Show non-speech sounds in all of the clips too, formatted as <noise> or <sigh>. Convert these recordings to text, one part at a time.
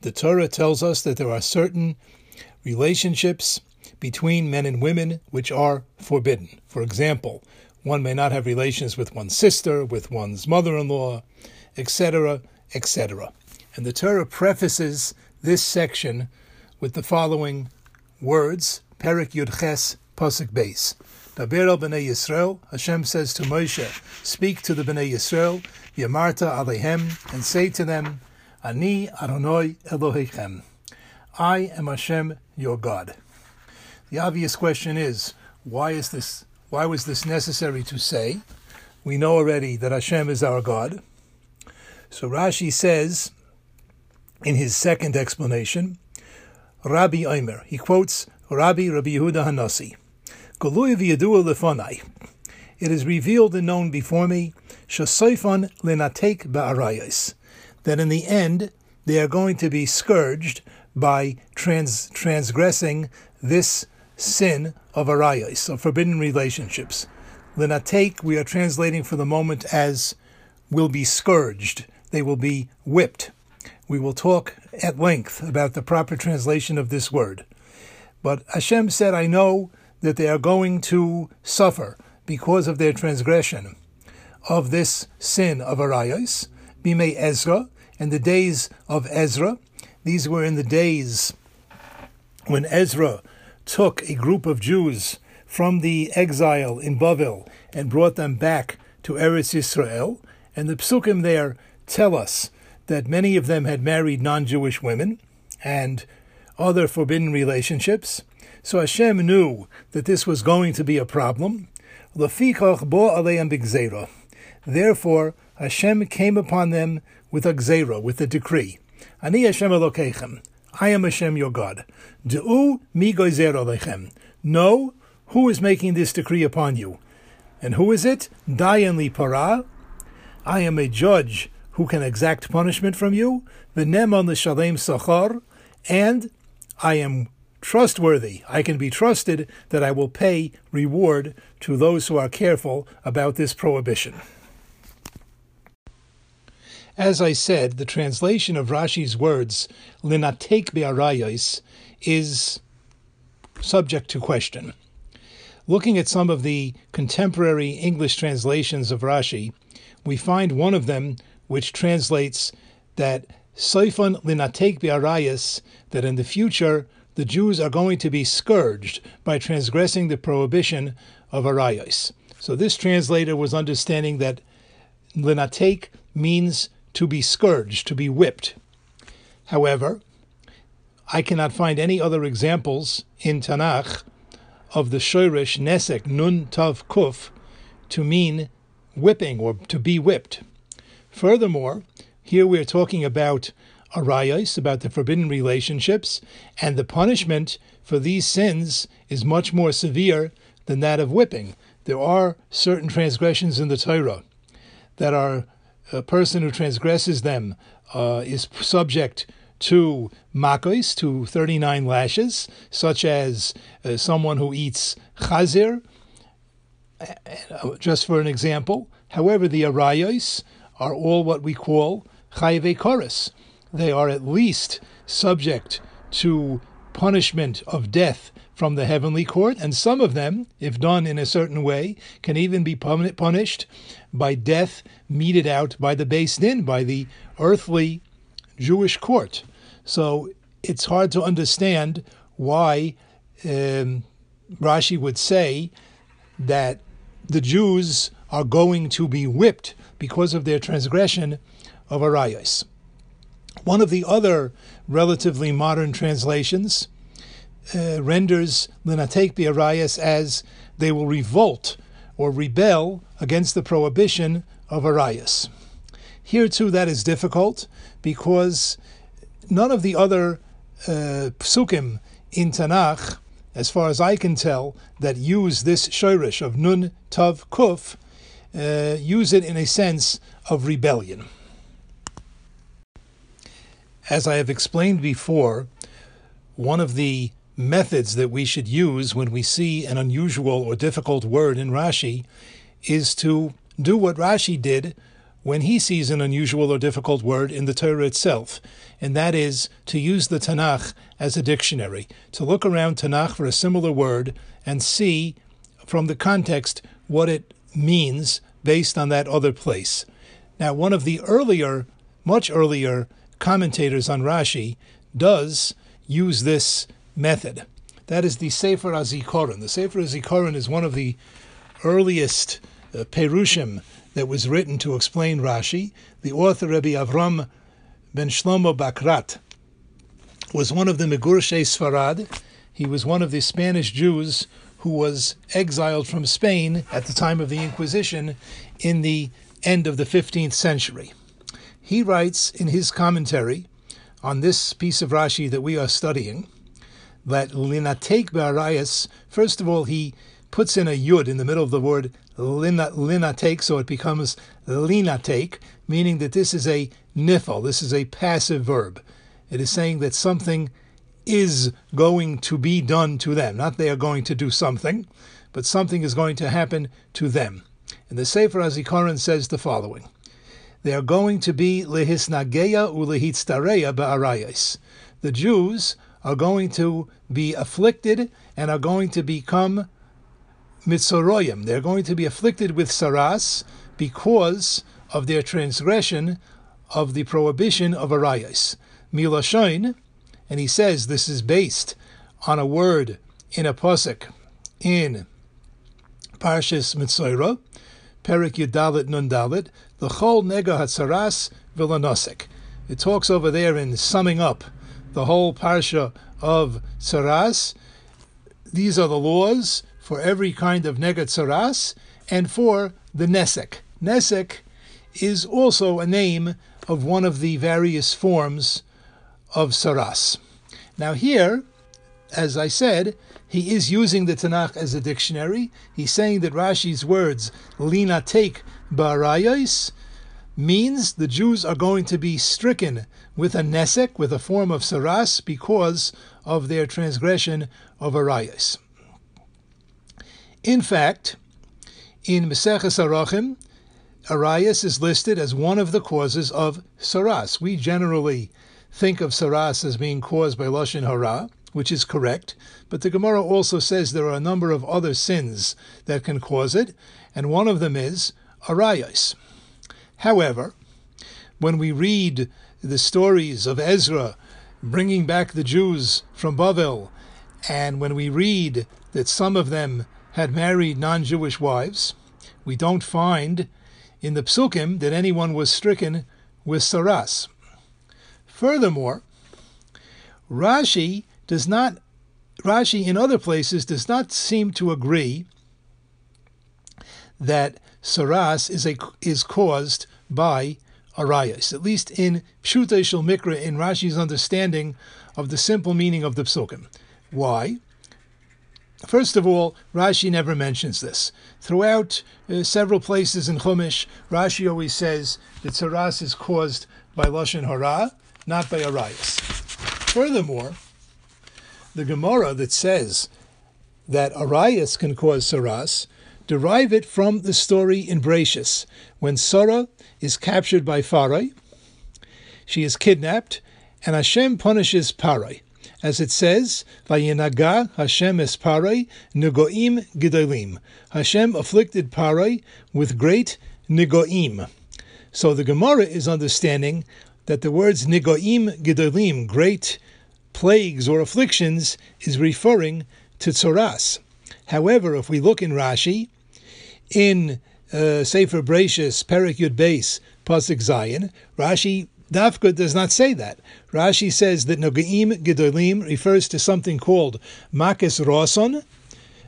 the Torah tells us that there are certain relationships between men and women which are forbidden. For example, one may not have relations with one's sister, with one's mother in law, etc., etc. And the Torah prefaces this section with the following words Perik Yudches Pasuk Beis. Daber al b'nei Yisrael, Hashem says to Moshe, speak to the b'nei Yisrael, Yamarta alehem, and say to them, Ani Adonai Elohechem. I am Hashem, your God. The obvious question is, why is this? Why was this necessary to say? We know already that Hashem is our God. So Rashi says, in his second explanation, Rabbi Omer, he quotes Rabbi Rabbi Yehuda Hanasi, Golui v'yadua lefonai. It is revealed and known before me, shasoifon lenatek ba'arayos that in the end they are going to be scourged by trans- transgressing this sin of arayos, of forbidden relationships. Linatek, we are translating for the moment as will be scourged. They will be whipped. We will talk at length about the proper translation of this word. But Hashem said, I know that they are going to suffer because of their transgression of this sin of arayos, Bimei Ezra, and the days of Ezra. These were in the days when Ezra took a group of Jews from the exile in Bavel and brought them back to Eretz Israel. And the psukim there tell us that many of them had married non-Jewish women and other forbidden relationships. So Hashem knew that this was going to be a problem. Therefore, Hashem came upon them with a gzera, with a decree. Ani Hashem Elokeichem. I am Hashem your God. De'u mi goizer alechem. Know who is making this decree upon you. And who is it? Dayan li para. I am a judge who can exact punishment from you. V'nemon l'shalem sachar. And I am trustworthy. I can be trusted that I will pay reward to those who are careful about this prohibition. As I said, the translation of Rashi's words, linatek be'arayos, is subject to question. Looking at some of the contemporary English translations of Rashi, we find one of them which translates that Seifon linatek be'arayos, that in the future the Jews are going to be scourged by transgressing the prohibition of arayos. So this translator was understanding that linatek means to be scourged, to be whipped. However, I cannot find any other examples in Tanakh of the Shoirish Nesek Nun Tav Kuf to mean whipping or to be whipped. Furthermore, here we are talking about arayos, about the forbidden relationships, and the punishment for these sins is much more severe than that of whipping. There are certain transgressions in the Torah that are a person who transgresses them uh, is subject to makos, to 39 lashes, such as uh, someone who eats chazir, uh, just for an example. However, the arayos are all what we call chayve koris. They are at least subject to punishment of death from the heavenly court, and some of them, if done in a certain way, can even be punished by death meted out by the Beis Din, by the earthly Jewish court. So it's hard to understand why um, Rashi would say that the Jews are going to be whipped because of their transgression of Arayos. One of the other relatively modern translations uh, renders Linatek Biarayas as they will revolt or rebel against the prohibition of Arayas. Here too, that is difficult because none of the other uh, psukim in Tanakh, as far as I can tell, that use this shirish of nun tav kuf, uh, use it in a sense of rebellion. As I have explained before, one of the methods that we should use when we see an unusual or difficult word in Rashi is to do what Rashi did when he sees an unusual or difficult word in the Torah itself, and that is to use the Tanakh as a dictionary, to look around Tanakh for a similar word and see from the context what it means based on that other place. Now, one of the earlier, much earlier commentators on Rashi does use this method. That is the Sefer HaZikaron. The Sefer HaZikaron is one of the earliest uh, Perushim that was written to explain Rashi. The author, Rabbi Avram ben Shlomo Bakrat, was one of the Megurshei Sfarad. He was one of the Spanish Jews who was exiled from Spain at the time of the Inquisition in the end of the 15th century. He writes in his commentary on this piece of Rashi that we are studying that linatek be'arayas, first of all, he puts in a yud in the middle of the word lina, linatek, so it becomes linatek, meaning that this is a nifal, this is a passive verb. It is saying that something is going to be done to them. Not they are going to do something, but something is going to happen to them. And the Sefer HaZikaron says the following. They are going to be lehisnageya ulehitstareya ba'arayas. The Jews are going to be afflicted and are going to become mitzoroyim. They're going to be afflicted with saras because of their transgression of the prohibition of arayas. Milashain, and he says this is based on a word in a posik in Parshas Mitzorah, Perik Yudalit Nundalit, the Chol Nega Hatzaras Vilanosik. It talks over there in summing up the whole parsha of Saras. These are the laws for every kind of Negat Saras and for the Nesek. Nesek is also a name of one of the various forms of Saras. Now, here, as I said, he is using the Tanakh as a dictionary. He's saying that Rashi's words, Linatek barayos, means the Jews are going to be stricken with a nesek, with a form of saras, because of their transgression of arayos. In fact, in Maseches Arachim, arayos is listed as one of the causes of saras. We generally think of saras as being caused by lashon hara, which is correct, but the Gemara also says there are a number of other sins that can cause it, and one of them is arayos. However, when we read the stories of Ezra bringing back the Jews from Bavel, and when we read that some of them had married non Jewish wives, we don't find in the psukim that anyone was stricken with saras. Furthermore, Rashi does not, Rashi in other places does not seem to agree that saras is a is caused by arayas. At least in Pshutei Shel Mikra, in Rashi's understanding of the simple meaning of the psukim. Why? First of all, Rashi never mentions this. Throughout uh, several places in Chumash, Rashi always says that saras is caused by lashon hara, not by Arayas. Furthermore, the Gemara that says that Arayas can cause saras derive it from the story in Bereishis, when Sarah is captured by Farai, she is kidnapped, and Hashem punishes Parai. As it says, Vayinaga Hashem es Parai, Negoim Gidolim. Hashem afflicted Parai with great Negoim. So the Gemara is understanding that the words Negoim Gidolim, great plagues or afflictions, is referring to Tzoras. However, if we look in Rashi, in uh, Sefer Bereishis, Perik Yud Beis, Pasuk Zayin, Rashi Dafka does not say that. Rashi says that Nogaim Gedolim refers to something called Makis Roson,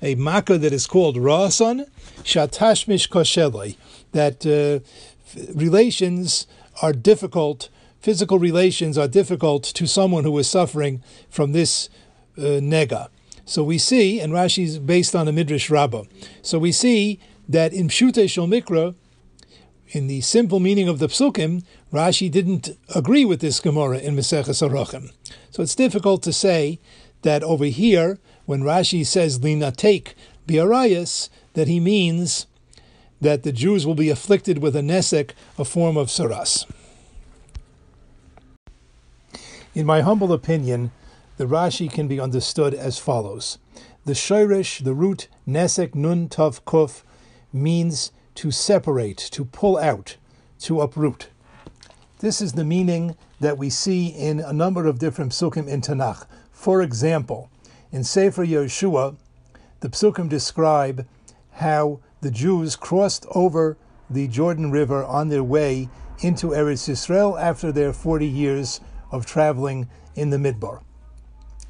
a Makkah that is called Roson, Shatashmish Kosheloi, that uh, relations are difficult physical relations are difficult to someone who is suffering from this uh, nega. So we see, and Rashi is based on a Midrash Rabbah. So we see that in Pshute Shel Mikra, in the simple meaning of the psukim, Rashi didn't agree with this Gemara in Maseches Arachim. So it's difficult to say that over here, when Rashi says Linatek biarayas, that he means that the Jews will be afflicted with a nesek, a form of saras. In my humble opinion, the Rashi can be understood as follows. The shirish, the root nesek nun tav kuf, means to separate, to pull out, to uproot. This is the meaning that we see in a number of different psukim in Tanakh. For example, in Sefer Yeshua, the psukim describe how the Jews crossed over the Jordan River on their way into Eretz Yisrael after their 40 years of traveling in the Midbar.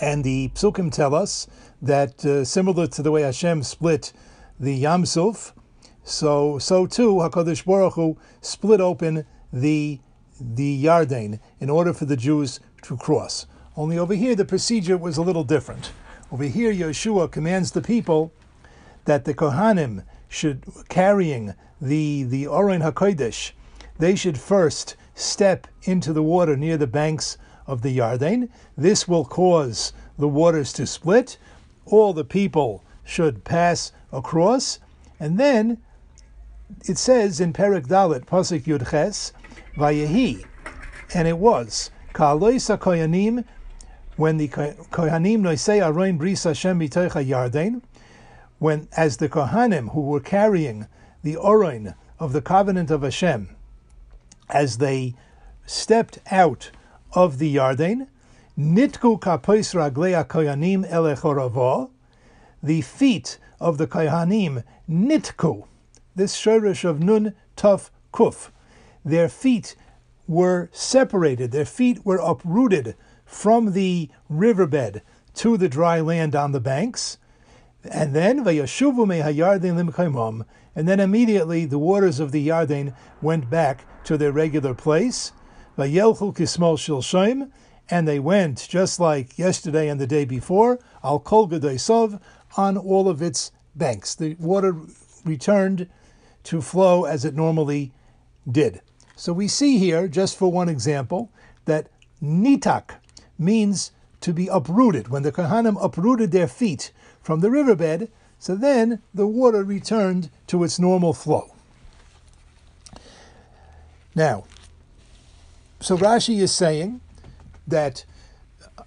And the psukim tell us that uh, similar to the way Hashem split the Yamsuf, so so too Hakadosh Baruch Hu split open the the Yarden in order for the Jews to cross. Only over here the procedure was a little different. Over here Yeshua commands the people that the Kohanim should carrying the the Oren Hakodesh, they should first step into the water near the banks of the Yarden. This will cause the waters to split. All the people should pass across, and then it says in Perik Dalit, Pasuk Yud Ches, Vayehi, and it was Ka'aloisa Koyanim, when the Kohanim Noisei Aroin Bris Hashem B'Toicha Yarden, when as the Kohanim who were carrying the Oroin of the covenant of Hashem, as they stepped out of the Yarden, Nitku Kapois Raglei Koyanim Elechoravo, the feet of the Kohanim nitku, this shirish of nun tuf kuf, their feet were separated, their feet were uprooted from the riverbed to the dry land on the banks, and then limchaimam, and then immediately the waters of the Yarden went back to their regular place. Shilshaim, and they went just like yesterday and the day before, al kol on all of its banks. The water returned to flow as it normally did. So we see here, just for one example, that nitak means to be uprooted. When the Kohanim uprooted their feet from the riverbed, so then the water returned to its normal flow. Now, so Rashi is saying that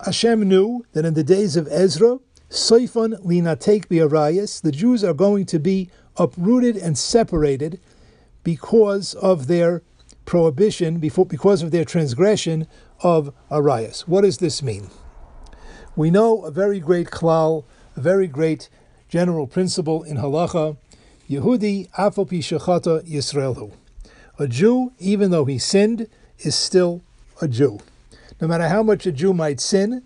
Hashem knew that in the days of Ezra, Soifon linatek biarayas, the Jews are going to be uprooted and separated because of their prohibition, before, because of their transgression of arayas. What does this mean? We know a very great klal, a very great general principle in halacha, Yehudi afopi shechata Yisraelu. A Jew, even though he sinned, is still a Jew. No matter how much a Jew might sin,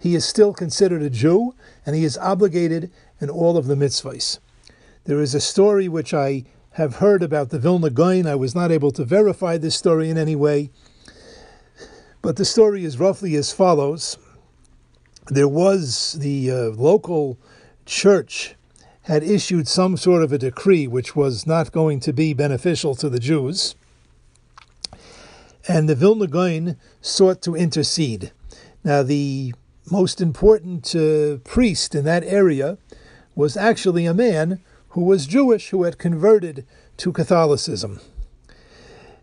he is still considered a Jew, and he is obligated in all of the mitzvahs. There is a story which I have heard about the Vilna Gaon. I was not able to verify this story in any way, but the story is roughly as follows. There was the uh, local church had issued some sort of a decree which was not going to be beneficial to the Jews, and the Vilna Gaon sought to intercede. Now, the most important uh, priest in that area was actually a man who was Jewish who had converted to Catholicism.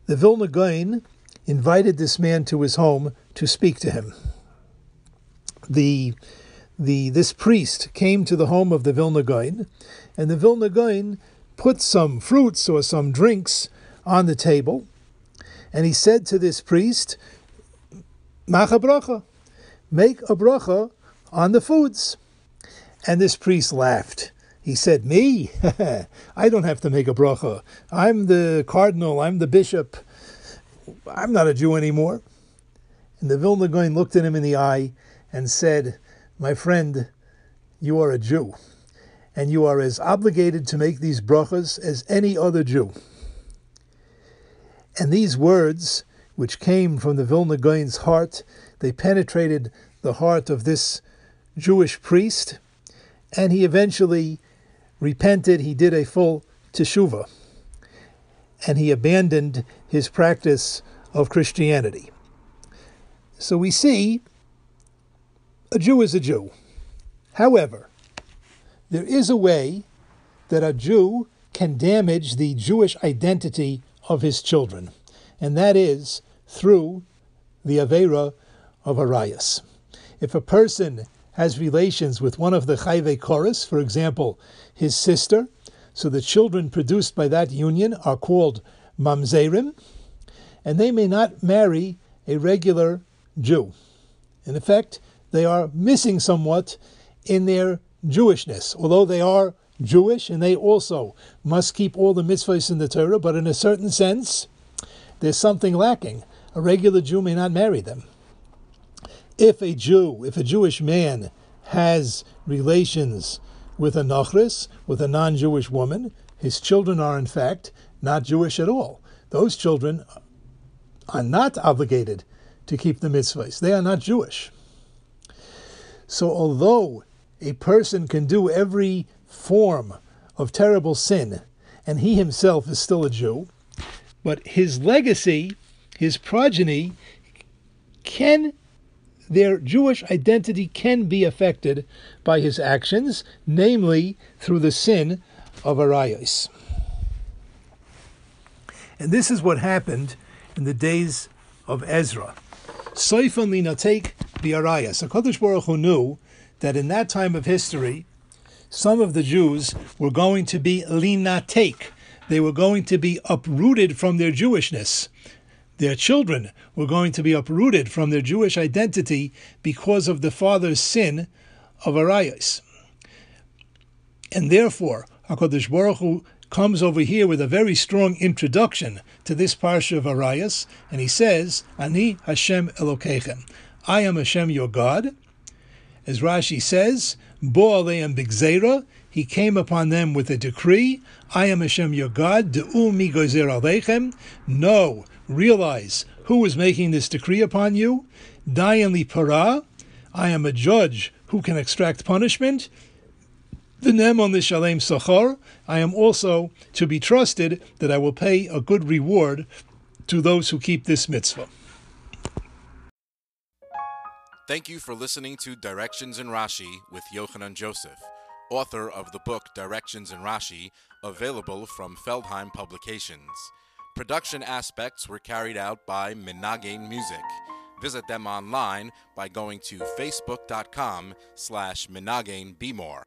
The Vilna Gaon invited this man to his home to speak to him. The, the, this priest came to the home of the Vilna Gaon, and the Vilna Gaon put some fruits or some drinks on the table, and he said to this priest, Macha bracha, make a bracha on the foods. And this priest laughed. He said, Me? <laughs> I don't have to make a bracha. I'm the cardinal, I'm the bishop. I'm not a Jew anymore. And the Vilna Gaon looked at him in the eye and said, My friend, you are a Jew, and you are as obligated to make these brachas as any other Jew. And these words which came from the Vilna Gaon's heart. They penetrated the heart of this Jewish priest, and he eventually repented. He did a full teshuvah, and he abandoned his practice of Christianity. So we see a Jew is a Jew. However, there is a way that a Jew can damage the Jewish identity of his children, and that is through the Avera of Arayas. If a person has relations with one of the Chayve Koris, for example, his sister, so the children produced by that union are called Mamzerim, and they may not marry a regular Jew. In effect, they are missing somewhat in their Jewishness, although they are Jewish and they also must keep all the mitzvahs in the Torah, but in a certain sense, there's something lacking. A regular Jew may not marry them. If a Jew, if a Jewish man has relations with a Nachris, with a non Jewish woman, his children are in fact not Jewish at all. Those children are not obligated to keep the mitzvahs. They are not Jewish. So, although a person can do every form of terrible sin, and he himself is still a Jew, but his legacy, his progeny, can their Jewish identity can be affected by his actions, namely through the sin of Arayas. And this is what happened in the days of Ezra. Soifan linatek bi'arayas. HaKadosh Baruch Hu knew that in that time of history, some of the Jews were going to be linatek. They were going to be uprooted from their Jewishness. Their children were going to be uprooted from their Jewish identity because of the father's sin of Arayas. And therefore, HaKadosh Baruch Hu comes over here with a very strong introduction to this parsha of Arayas, and he says, Ani Hashem Elokechem. I am Hashem your God. As Rashi says, Bo aleim bigzera, he came upon them with a decree, I am Hashem your God, De'u mi gozer aleichem. No, realize who is making this decree upon you. Dayan li para, I am a judge who can extract punishment. The nem on the shalem sachar, I am also to be trusted that I will pay a good reward to those who keep this mitzvah. Thank you for listening to Directions in Rashi with Yochanan Joseph, author of the book Directions in Rashi, available from Feldheim Publications. Production aspects were carried out by Menagin Music. Visit them online by going to facebook.com slash Menagain Bmore.